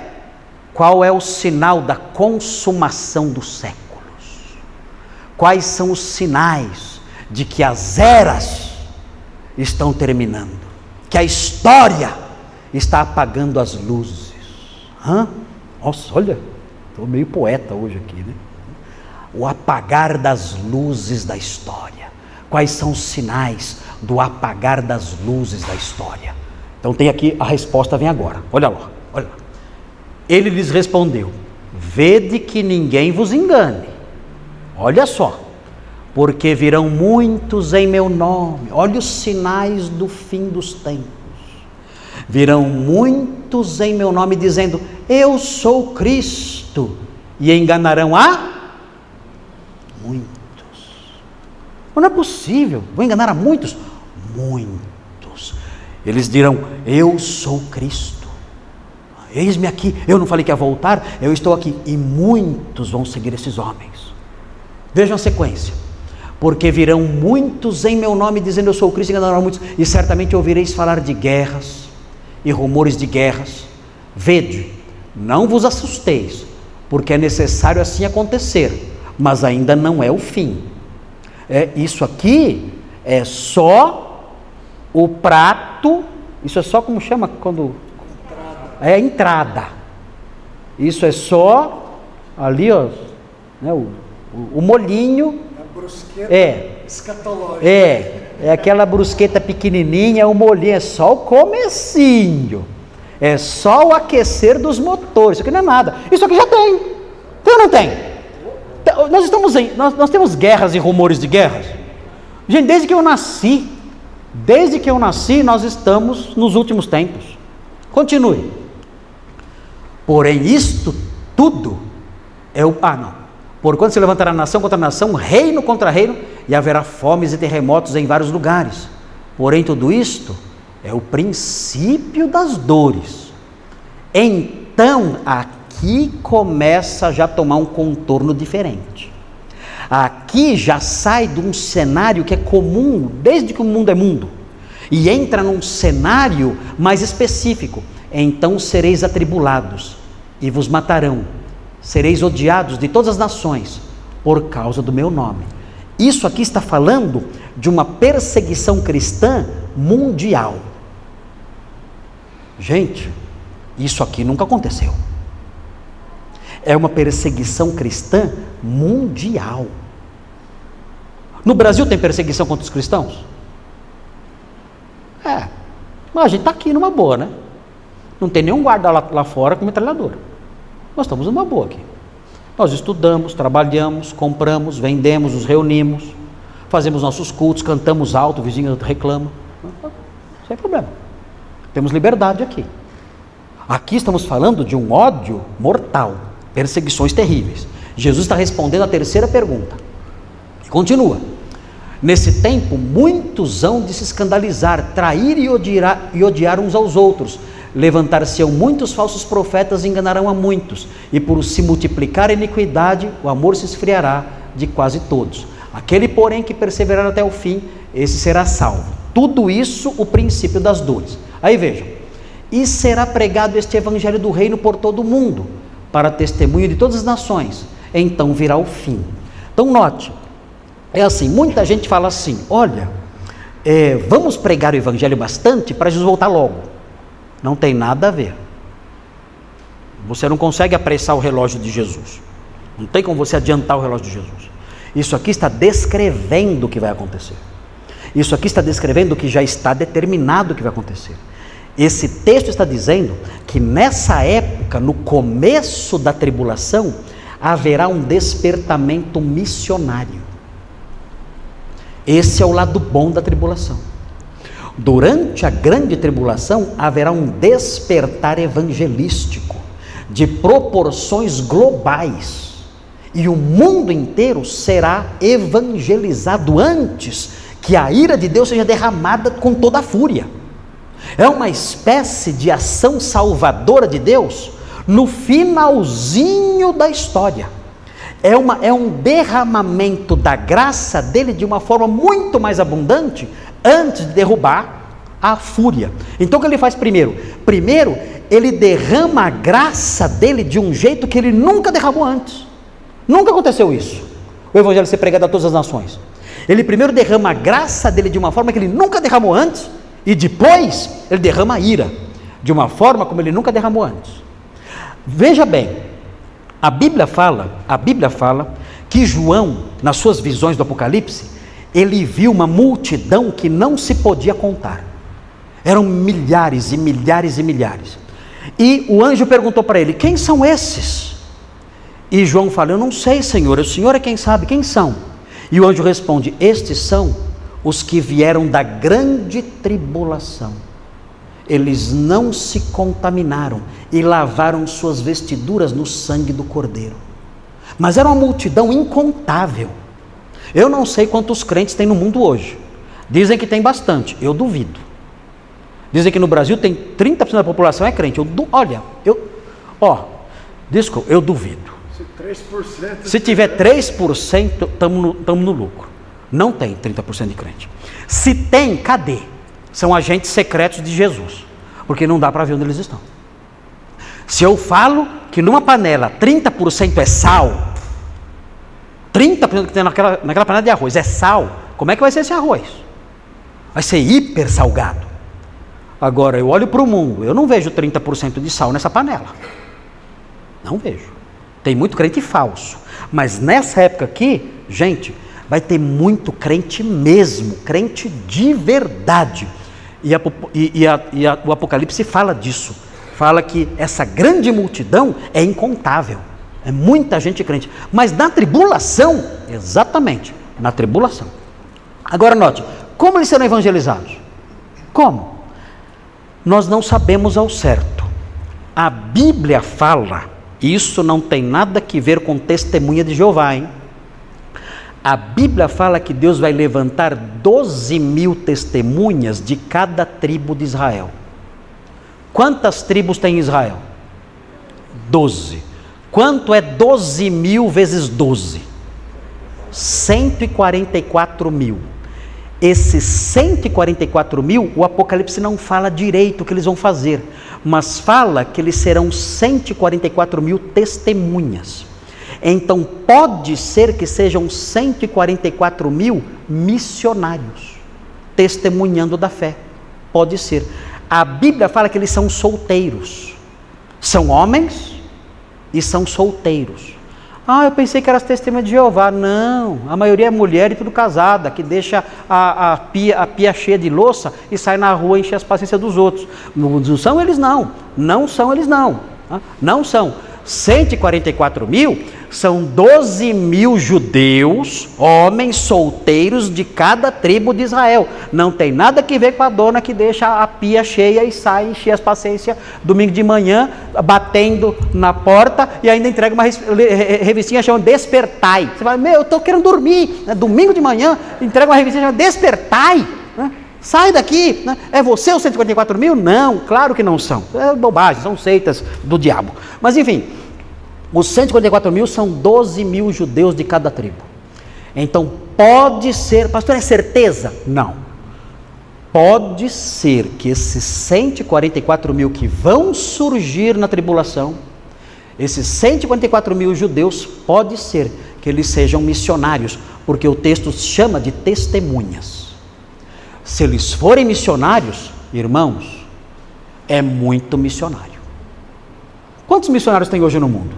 Qual é o sinal da consumação dos séculos? Quais são os sinais de que as eras estão terminando? Que a história está apagando as luzes? Hã? Nossa, olha, estou meio poeta hoje aqui, né? O apagar das luzes da história. Quais são os sinais do apagar das luzes da história? Então tem aqui a resposta vem agora. Olha lá, olha lá. Ele lhes respondeu: Vede que ninguém vos engane. Olha só, porque virão muitos em meu nome. Olha os sinais do fim dos tempos. Virão muitos em meu nome dizendo: Eu sou Cristo, e enganarão a muitos. Não é possível, vou enganar a muitos? Muitos. Eles dirão: Eu sou Cristo. Eis-me aqui. Eu não falei que ia voltar, eu estou aqui. E muitos vão seguir esses homens. Vejam a sequência. Porque virão muitos em meu nome dizendo eu sou Cristo e enganarão muitos. E certamente ouvireis falar de guerras e rumores de guerras. Vede, não vos assusteis, porque é necessário assim acontecer, mas ainda não é o fim. É, isso aqui é só o prato, isso é só como chama quando é a entrada. Isso é só ali, ó, né, o, o, o molhinho. A brusqueta É, escatológica. é, é aquela brusqueta pequenininha, o molhinho, é só o comecinho. É só o aquecer dos motores. Isso aqui não é nada. Isso aqui já tem. Tem ou não tem? Tem- Nós estamos em, nós, nós temos guerras e rumores de guerras. Gente, desde que eu nasci, desde que eu nasci, nós estamos nos últimos tempos. Continue. Porém, isto tudo é o. Ah, não. Por quando se levantará nação contra nação, reino contra reino, e haverá fomes e terremotos em vários lugares. Porém, tudo isto é o princípio das dores. Então, aqui começa já a tomar um contorno diferente. Aqui já sai de um cenário que é comum desde que o mundo é mundo e entra num cenário mais específico. Então sereis atribulados e vos matarão, sereis odiados de todas as nações por causa do meu nome. Isso aqui está falando de uma perseguição cristã mundial. Gente, isso aqui nunca aconteceu. É uma perseguição cristã mundial. No Brasil tem perseguição contra os cristãos? É, mas a gente está aqui numa boa, né? Não tem nenhum guarda lá, lá fora com metralhadora. Nós estamos numa boa aqui. Nós estudamos, trabalhamos, compramos, vendemos, nos reunimos, fazemos nossos cultos, cantamos alto, o vizinho reclama. Sem problema. Temos liberdade aqui. Aqui estamos falando de um ódio mortal, perseguições terríveis. Jesus está respondendo a terceira pergunta. E continua. Nesse tempo, muitos hão de se escandalizar, trair e odiar, e odiar uns aos outros. Levantar-se-ão muitos falsos profetas e enganarão a muitos. E por se multiplicar a iniquidade, o amor se esfriará de quase todos. Aquele, porém, que perseverar até o fim, esse será salvo. Tudo isso, o princípio das dores. Aí vejam. E será pregado este evangelho do reino por todo o mundo, para testemunho de todas as nações. Então virá o fim. Então, note, é assim, muita gente fala assim, olha, é, vamos pregar o evangelho bastante para Jesus voltar logo. Não tem nada a ver. Você não consegue apressar o relógio de Jesus. Não tem como você adiantar o relógio de Jesus. Isso aqui está descrevendo o que vai acontecer. Isso aqui está descrevendo o que já está determinado que vai acontecer. Esse texto está dizendo que nessa época, no começo da tribulação, haverá um despertamento missionário. Esse é o lado bom da tribulação. Durante a grande tribulação haverá um despertar evangelístico de proporções globais. E o mundo inteiro será evangelizado antes que a ira de Deus seja derramada com toda a fúria. É uma espécie de ação salvadora de Deus no finalzinho da história. É, uma, é um derramamento da graça dele de uma forma muito mais abundante antes de derrubar a fúria. Então o que ele faz primeiro? Primeiro, ele derrama a graça dele de um jeito que ele nunca derramou antes. Nunca aconteceu isso. O evangelho ser pregado a todas as nações. Ele primeiro derrama a graça dele de uma forma que ele nunca derramou antes, e depois ele derrama a ira de uma forma como ele nunca derramou antes. Veja bem, a Bíblia fala, a Bíblia fala que João, nas suas visões do Apocalipse, ele viu uma multidão que não se podia contar. Eram milhares e milhares e milhares. E o anjo perguntou para ele: Quem são esses? E João fala: Eu não sei, Senhor. O Senhor é quem sabe quem são. E o anjo responde: Estes são os que vieram da grande tribulação. Eles não se contaminaram e lavaram suas vestiduras no sangue do Cordeiro. Mas era uma multidão incontável. Eu não sei quantos crentes tem no mundo hoje. Dizem que tem bastante, eu duvido. Dizem que no Brasil tem 30% da população é crente. Eu du... Olha, eu. Ó, desculpa, eu duvido. Se, Se tiver 3%, estamos no, no lucro. Não tem 30% de crente. Se tem, cadê? São agentes secretos de Jesus. Porque não dá para ver onde eles estão. Se eu falo que numa panela 30% é sal, 30% que tem naquela, naquela panela de arroz é sal, como é que vai ser esse arroz? Vai ser hiper salgado. Agora, eu olho para o mundo, eu não vejo 30% de sal nessa panela. Não vejo. Tem muito crente falso. Mas nessa época aqui, gente, vai ter muito crente mesmo, crente de verdade. E, a, e, a, e a, o Apocalipse fala disso. Fala que essa grande multidão é incontável. É muita gente crente. Mas na tribulação, exatamente, na tribulação. Agora note, como eles serão evangelizados? Como? nós não sabemos ao certo. A Bíblia fala, isso não tem nada que ver com testemunha de Jeová, hein? A Bíblia fala que Deus vai levantar 12 mil testemunhas de cada tribo de Israel. Quantas tribos tem Israel? 12. Quanto é 12 mil vezes 12? 144 mil. Esses 144 mil, o Apocalipse não fala direito o que eles vão fazer, mas fala que eles serão 144 mil testemunhas. Então pode ser que sejam 144 mil missionários, testemunhando da fé. Pode ser. A Bíblia fala que eles são solteiros. São homens e são solteiros. Ah, eu pensei que era as testemunhas de Jeová. Não, a maioria é mulher e tudo casada, que deixa a, a, pia, a pia cheia de louça e sai na rua encher as paciências dos outros. Não, não são eles não, não são eles não, não são. 144 mil são 12 mil judeus, homens solteiros de cada tribo de Israel. Não tem nada que ver com a dona que deixa a pia cheia e sai encher as paciências domingo de manhã, batendo na porta e ainda entrega uma revistinha chamada Despertai. Você fala, meu, eu estou querendo dormir. Né? Domingo de manhã, entrega uma revistinha chamada Despertai. Sai daqui, né? é você os 144 mil? Não, claro que não são. É bobagem, são seitas do diabo. Mas enfim, os 144 mil são 12 mil judeus de cada tribo. Então pode ser, pastor, é certeza? Não. Pode ser que esses 144 mil que vão surgir na tribulação, esses 144 mil judeus, pode ser que eles sejam missionários, porque o texto chama de testemunhas. Se eles forem missionários, irmãos, é muito missionário. Quantos missionários tem hoje no mundo?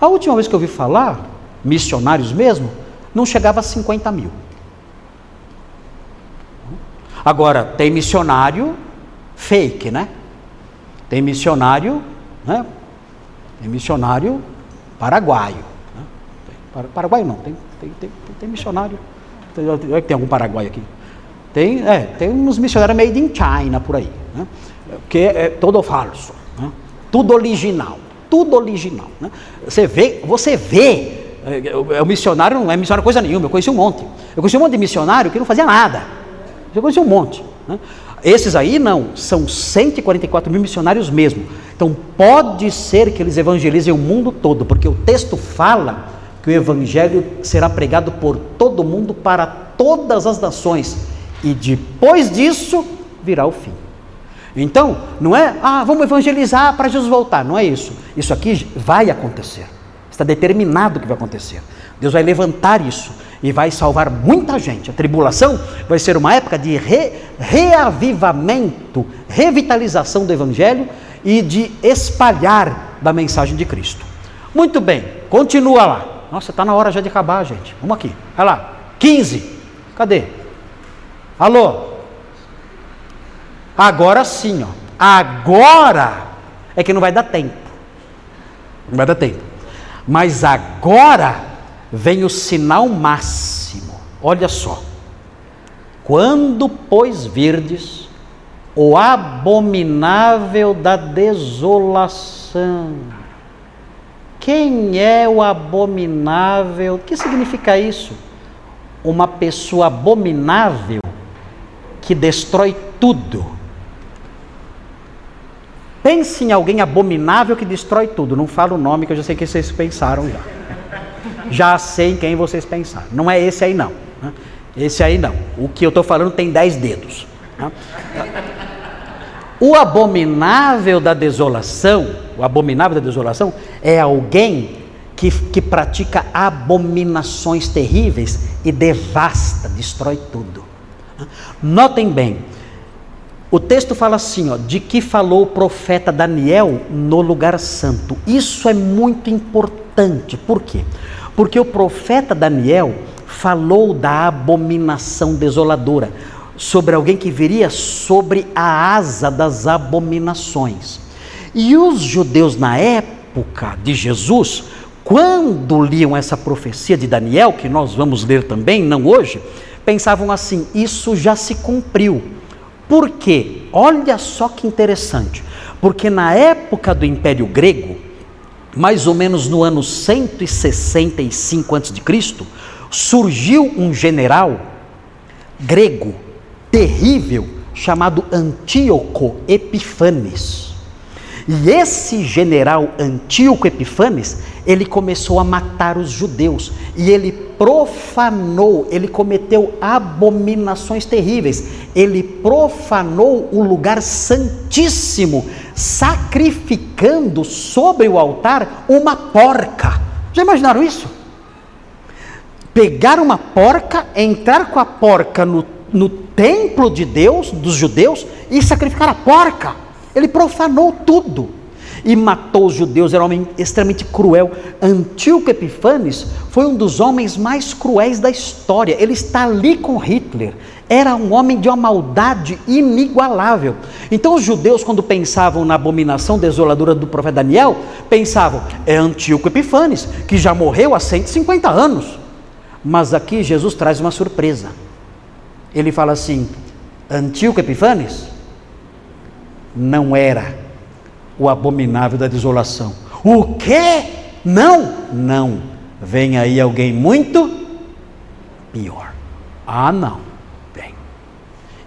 A última vez que eu ouvi falar, missionários mesmo, não chegava a 50 mil. Agora, tem missionário fake, né? Tem missionário, né? Tem missionário paraguaio. Né? Paraguaio não, tem, tem, tem, tem missionário Tem algum paraguai aqui? Tem, é, tem uns missionários made in China por aí, né? que é, é todo falso, né? tudo original, tudo original. Né? Você vê, você vê, é, é, o missionário não é missionário coisa nenhuma, eu conheci um monte. Eu conheci um monte de missionário que não fazia nada. Eu conheci um monte. Né? Esses aí não, são 144 mil missionários mesmo. Então pode ser que eles evangelizem o mundo todo, porque o texto fala que o evangelho será pregado por todo mundo para todas as nações e depois disso virá o fim. Então, não é, ah, vamos evangelizar para Jesus voltar. Não é isso. Isso aqui vai acontecer. Está determinado que vai acontecer. Deus vai levantar isso e vai salvar muita gente. A tribulação vai ser uma época de re, reavivamento, revitalização do Evangelho e de espalhar da mensagem de Cristo. Muito bem, continua lá. Nossa, está na hora já de acabar, gente. Vamos aqui. Vai lá. 15. Cadê? Alô? Agora sim, ó. Agora é que não vai dar tempo. Não vai dar tempo. Mas agora vem o sinal máximo. Olha só. Quando, pois, virdes o abominável da desolação. Quem é o abominável? O que significa isso? Uma pessoa abominável que destrói tudo. Pense em alguém abominável que destrói tudo. Não falo o nome que eu já sei que vocês pensaram já. Já sei em quem vocês pensaram. Não é esse aí não. Né? Esse aí não. O que eu estou falando tem dez dedos. O abominável da desolação, o abominável da desolação é alguém que, que pratica abominações terríveis e devasta, destrói tudo. Notem bem, o texto fala assim, ó, de que falou o profeta Daniel no lugar santo. Isso é muito importante. Por quê? Porque o profeta Daniel falou da abominação desoladora, sobre alguém que viria sobre a asa das abominações. E os judeus na época de Jesus, quando liam essa profecia de Daniel, que nós vamos ler também, não hoje, pensavam assim: isso já se cumpriu. Por quê? Olha só que interessante. Porque na época do Império Grego, mais ou menos no ano 165 a.C., surgiu um general grego terrível chamado Antíoco Epifanes. E esse general Antíoco Epifanes, ele começou a matar os judeus e ele profanou, ele cometeu abominações terríveis. Ele profanou o lugar santíssimo, sacrificando sobre o altar uma porca. Já imaginaram isso? Pegar uma porca, entrar com a porca no, no templo de Deus, dos judeus, e sacrificar a porca. Ele profanou tudo e matou os judeus, era um homem extremamente cruel. Antíoco Epifanes foi um dos homens mais cruéis da história. Ele está ali com Hitler. Era um homem de uma maldade inigualável. Então os judeus, quando pensavam na abominação desoladora do profeta Daniel, pensavam, é Antíoco Epifanes, que já morreu há 150 anos. Mas aqui Jesus traz uma surpresa. Ele fala assim: Antíoco Epifanes não era o abominável da desolação. O quê? Não, não. Vem aí alguém muito pior. Ah, não. Vem.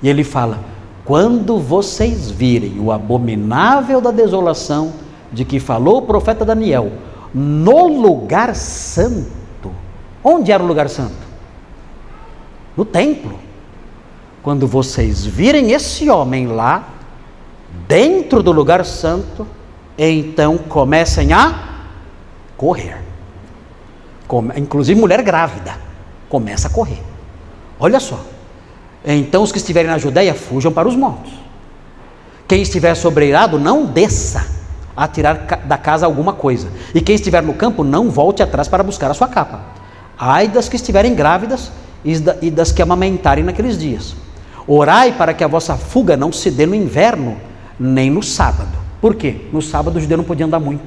E ele fala: quando vocês virem o abominável da desolação, de que falou o profeta Daniel, no lugar santo. Onde era o lugar santo? No templo. Quando vocês virem esse homem lá, dentro do lugar santo, então comecem a correr. Inclusive mulher grávida começa a correr. Olha só. Então os que estiverem na Judéia fujam para os montes. Quem estiver sobreirado, não desça a tirar da casa alguma coisa. E quem estiver no campo, não volte atrás para buscar a sua capa. Ai das que estiverem grávidas e das que amamentarem naqueles dias. Orai para que a vossa fuga não se dê no inverno, nem no sábado. Por quê? No sábado judeu não podia andar muito.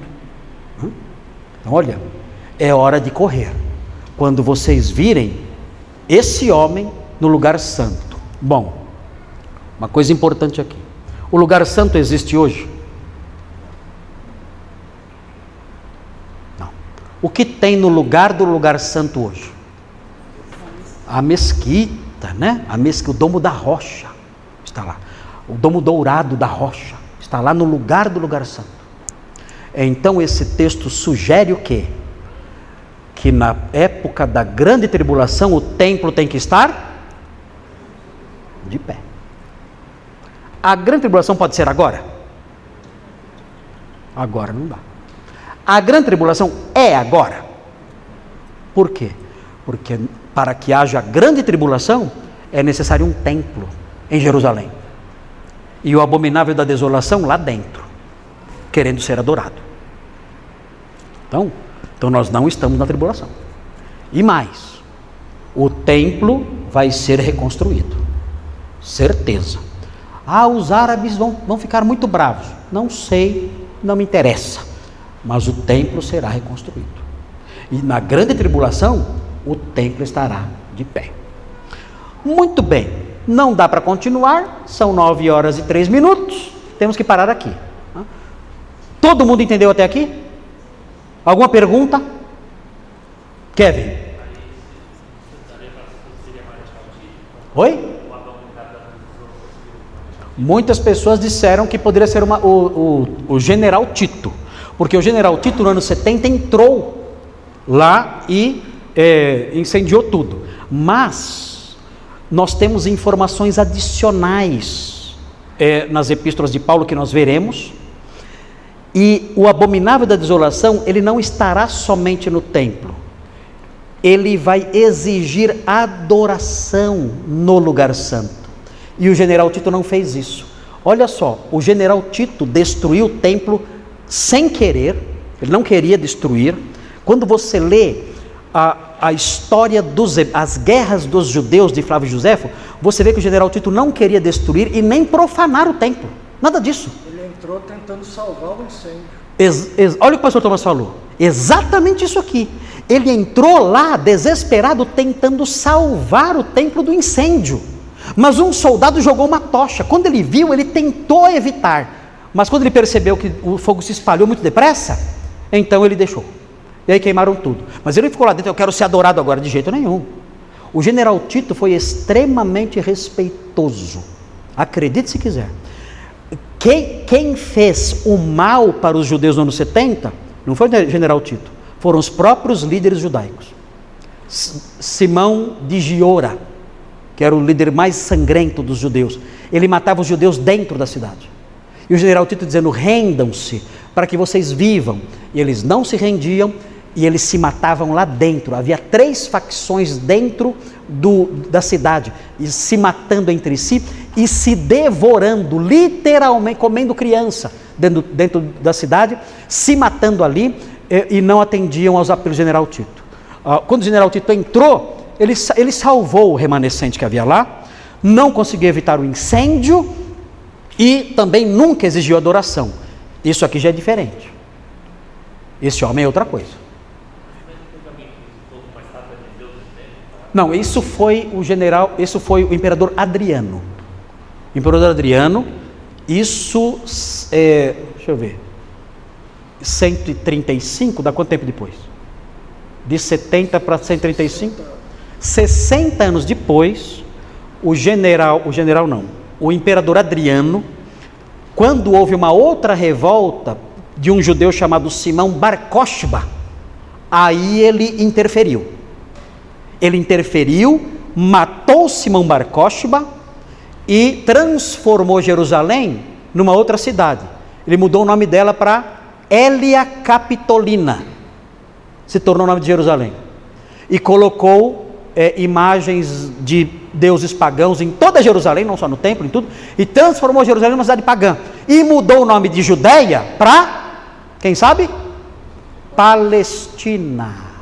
Então, olha, é hora de correr. Quando vocês virem esse homem no lugar santo. Bom, uma coisa importante aqui: o lugar santo existe hoje? Não. O que tem no lugar do lugar santo hoje? A mesquita, né? A mesquita, o domo da rocha está lá. O domo dourado da rocha está lá no lugar do lugar santo. Então esse texto sugere o quê? Que na época da grande tribulação o templo tem que estar de pé. A grande tribulação pode ser agora? Agora não dá. A grande tribulação é agora. Por quê? Porque para que haja grande tribulação é necessário um templo em Jerusalém. E o abominável da desolação lá dentro, querendo ser adorado. Então, então nós não estamos na tribulação. E mais, o templo vai ser reconstruído. Certeza. Ah, os árabes vão, vão ficar muito bravos. Não sei, não me interessa. Mas o templo será reconstruído. E na grande tribulação, o templo estará de pé. Muito bem. Não dá para continuar, são nove horas e três minutos. Temos que parar aqui. Todo mundo entendeu até aqui? Alguma pergunta? Kevin. Oi? Muitas pessoas disseram que poderia ser uma, o, o, o general Tito, porque o general Tito no ano 70 entrou lá e é, incendiou tudo. Mas nós temos informações adicionais é, nas epístolas de Paulo que nós veremos e o abominável da desolação, ele não estará somente no templo. Ele vai exigir adoração no lugar santo. E o general Tito não fez isso. Olha só, o general Tito destruiu o templo sem querer, ele não queria destruir. Quando você lê a, a história dos as guerras dos judeus de Flávio Josefo, você vê que o general Tito não queria destruir e nem profanar o templo. Nada disso entrou tentando salvar o incêndio. Ex, ex, olha o que o pastor Thomas falou. Exatamente isso aqui. Ele entrou lá desesperado tentando salvar o templo do incêndio. Mas um soldado jogou uma tocha. Quando ele viu, ele tentou evitar. Mas quando ele percebeu que o fogo se espalhou muito depressa, então ele deixou. E aí queimaram tudo. Mas ele ficou lá dentro, eu quero ser adorado agora, de jeito nenhum. O general Tito foi extremamente respeitoso. Acredite se quiser. Quem, quem fez o mal para os judeus no ano 70 não foi o general Tito, foram os próprios líderes judaicos. Simão de Giora, que era o líder mais sangrento dos judeus, ele matava os judeus dentro da cidade. E o general Tito dizendo: rendam-se para que vocês vivam. E eles não se rendiam e eles se matavam lá dentro. Havia três facções dentro do, da cidade, e se matando entre si e se devorando, literalmente comendo criança dentro, dentro da cidade, se matando ali e, e não atendiam aos apelos do general Tito. Ah, quando o general Tito entrou, ele, ele salvou o remanescente que havia lá, não conseguiu evitar o incêndio e também nunca exigiu adoração. Isso aqui já é diferente. Esse homem é outra coisa. Não, isso foi o general, isso foi o imperador Adriano. O imperador Adriano, isso é, deixa eu ver. 135, dá quanto tempo depois? De 70 para 135? 60 anos depois, o general, o general não, o imperador Adriano, quando houve uma outra revolta de um judeu chamado Simão Bar Kokhba, aí ele interferiu. Ele interferiu, matou Simão Bar e transformou Jerusalém numa outra cidade. Ele mudou o nome dela para Elia Capitolina. Se tornou o nome de Jerusalém. E colocou é, imagens de deuses pagãos em toda Jerusalém, não só no templo, em tudo, e transformou Jerusalém numa cidade pagã. E mudou o nome de Judéia para, quem sabe? Palestina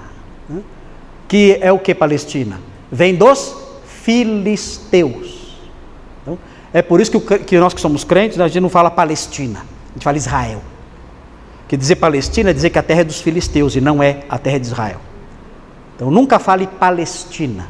que é o que Palestina? Vem dos filisteus. Então, é por isso que, o, que, nós que somos crentes, a gente não fala Palestina, a gente fala Israel. Que dizer Palestina é dizer que a terra é dos filisteus e não é a terra de Israel. Então nunca fale Palestina.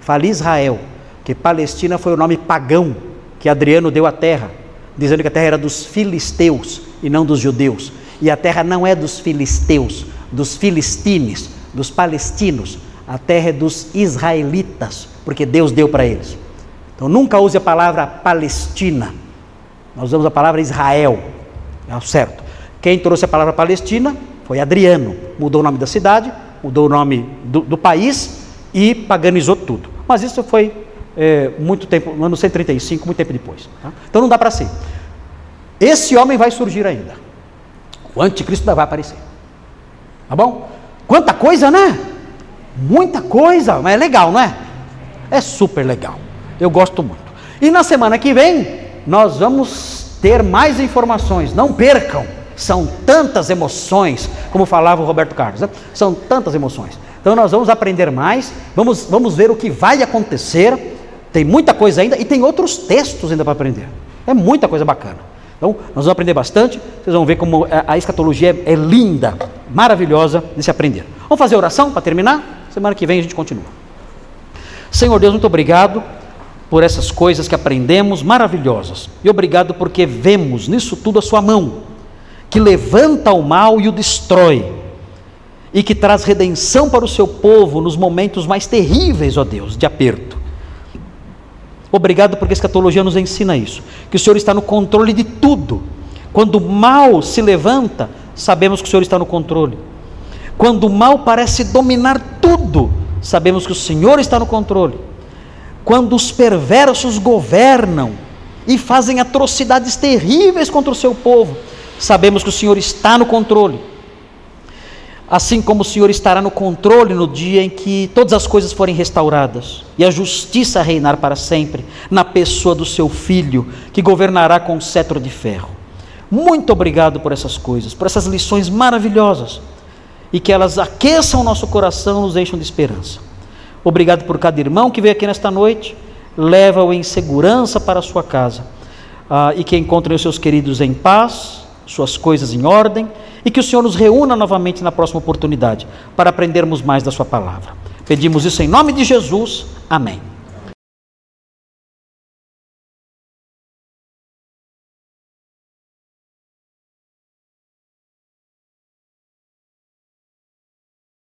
Fale Israel, que Palestina foi o nome pagão que Adriano deu à terra, dizendo que a terra era dos filisteus e não dos judeus. E a terra não é dos filisteus, dos filistines, dos palestinos. A terra é dos israelitas, porque Deus deu para eles. Então nunca use a palavra Palestina. Nós usamos a palavra Israel. É certo. Quem trouxe a palavra Palestina foi Adriano. Mudou o nome da cidade, mudou o nome do, do país e paganizou tudo. Mas isso foi é, muito tempo, no ano 135, muito tempo depois. Tá? Então não dá para ser. Esse homem vai surgir ainda. O anticristo vai aparecer. Tá bom? Quanta coisa, né? Muita coisa, mas é legal, não é? É super legal. Eu gosto muito. E na semana que vem, nós vamos ter mais informações. Não percam. São tantas emoções, como falava o Roberto Carlos, né? são tantas emoções. Então nós vamos aprender mais, vamos, vamos ver o que vai acontecer. Tem muita coisa ainda e tem outros textos ainda para aprender. É muita coisa bacana. Então, nós vamos aprender bastante. Vocês vão ver como a escatologia é, é linda, maravilhosa de se aprender. Vamos fazer oração para terminar? Semana que vem a gente continua. Senhor Deus, muito obrigado por essas coisas que aprendemos maravilhosas. E obrigado porque vemos nisso tudo a Sua mão, que levanta o mal e o destrói e que traz redenção para o seu povo nos momentos mais terríveis, ó Deus, de aperto. Obrigado porque a escatologia nos ensina isso, que o Senhor está no controle de tudo. Quando o mal se levanta, sabemos que o Senhor está no controle. Quando o mal parece dominar tudo, sabemos que o Senhor está no controle. Quando os perversos governam e fazem atrocidades terríveis contra o seu povo, sabemos que o Senhor está no controle assim como o Senhor estará no controle no dia em que todas as coisas forem restauradas e a justiça reinar para sempre na pessoa do seu filho, que governará com cetro de ferro. Muito obrigado por essas coisas, por essas lições maravilhosas e que elas aqueçam o nosso coração, nos deixam de esperança. Obrigado por cada irmão que veio aqui nesta noite, leva-o em segurança para a sua casa ah, e que encontrem os seus queridos em paz, suas coisas em ordem e que o Senhor nos reúna novamente na próxima oportunidade para aprendermos mais da Sua palavra. Pedimos isso em nome de Jesus. Amém.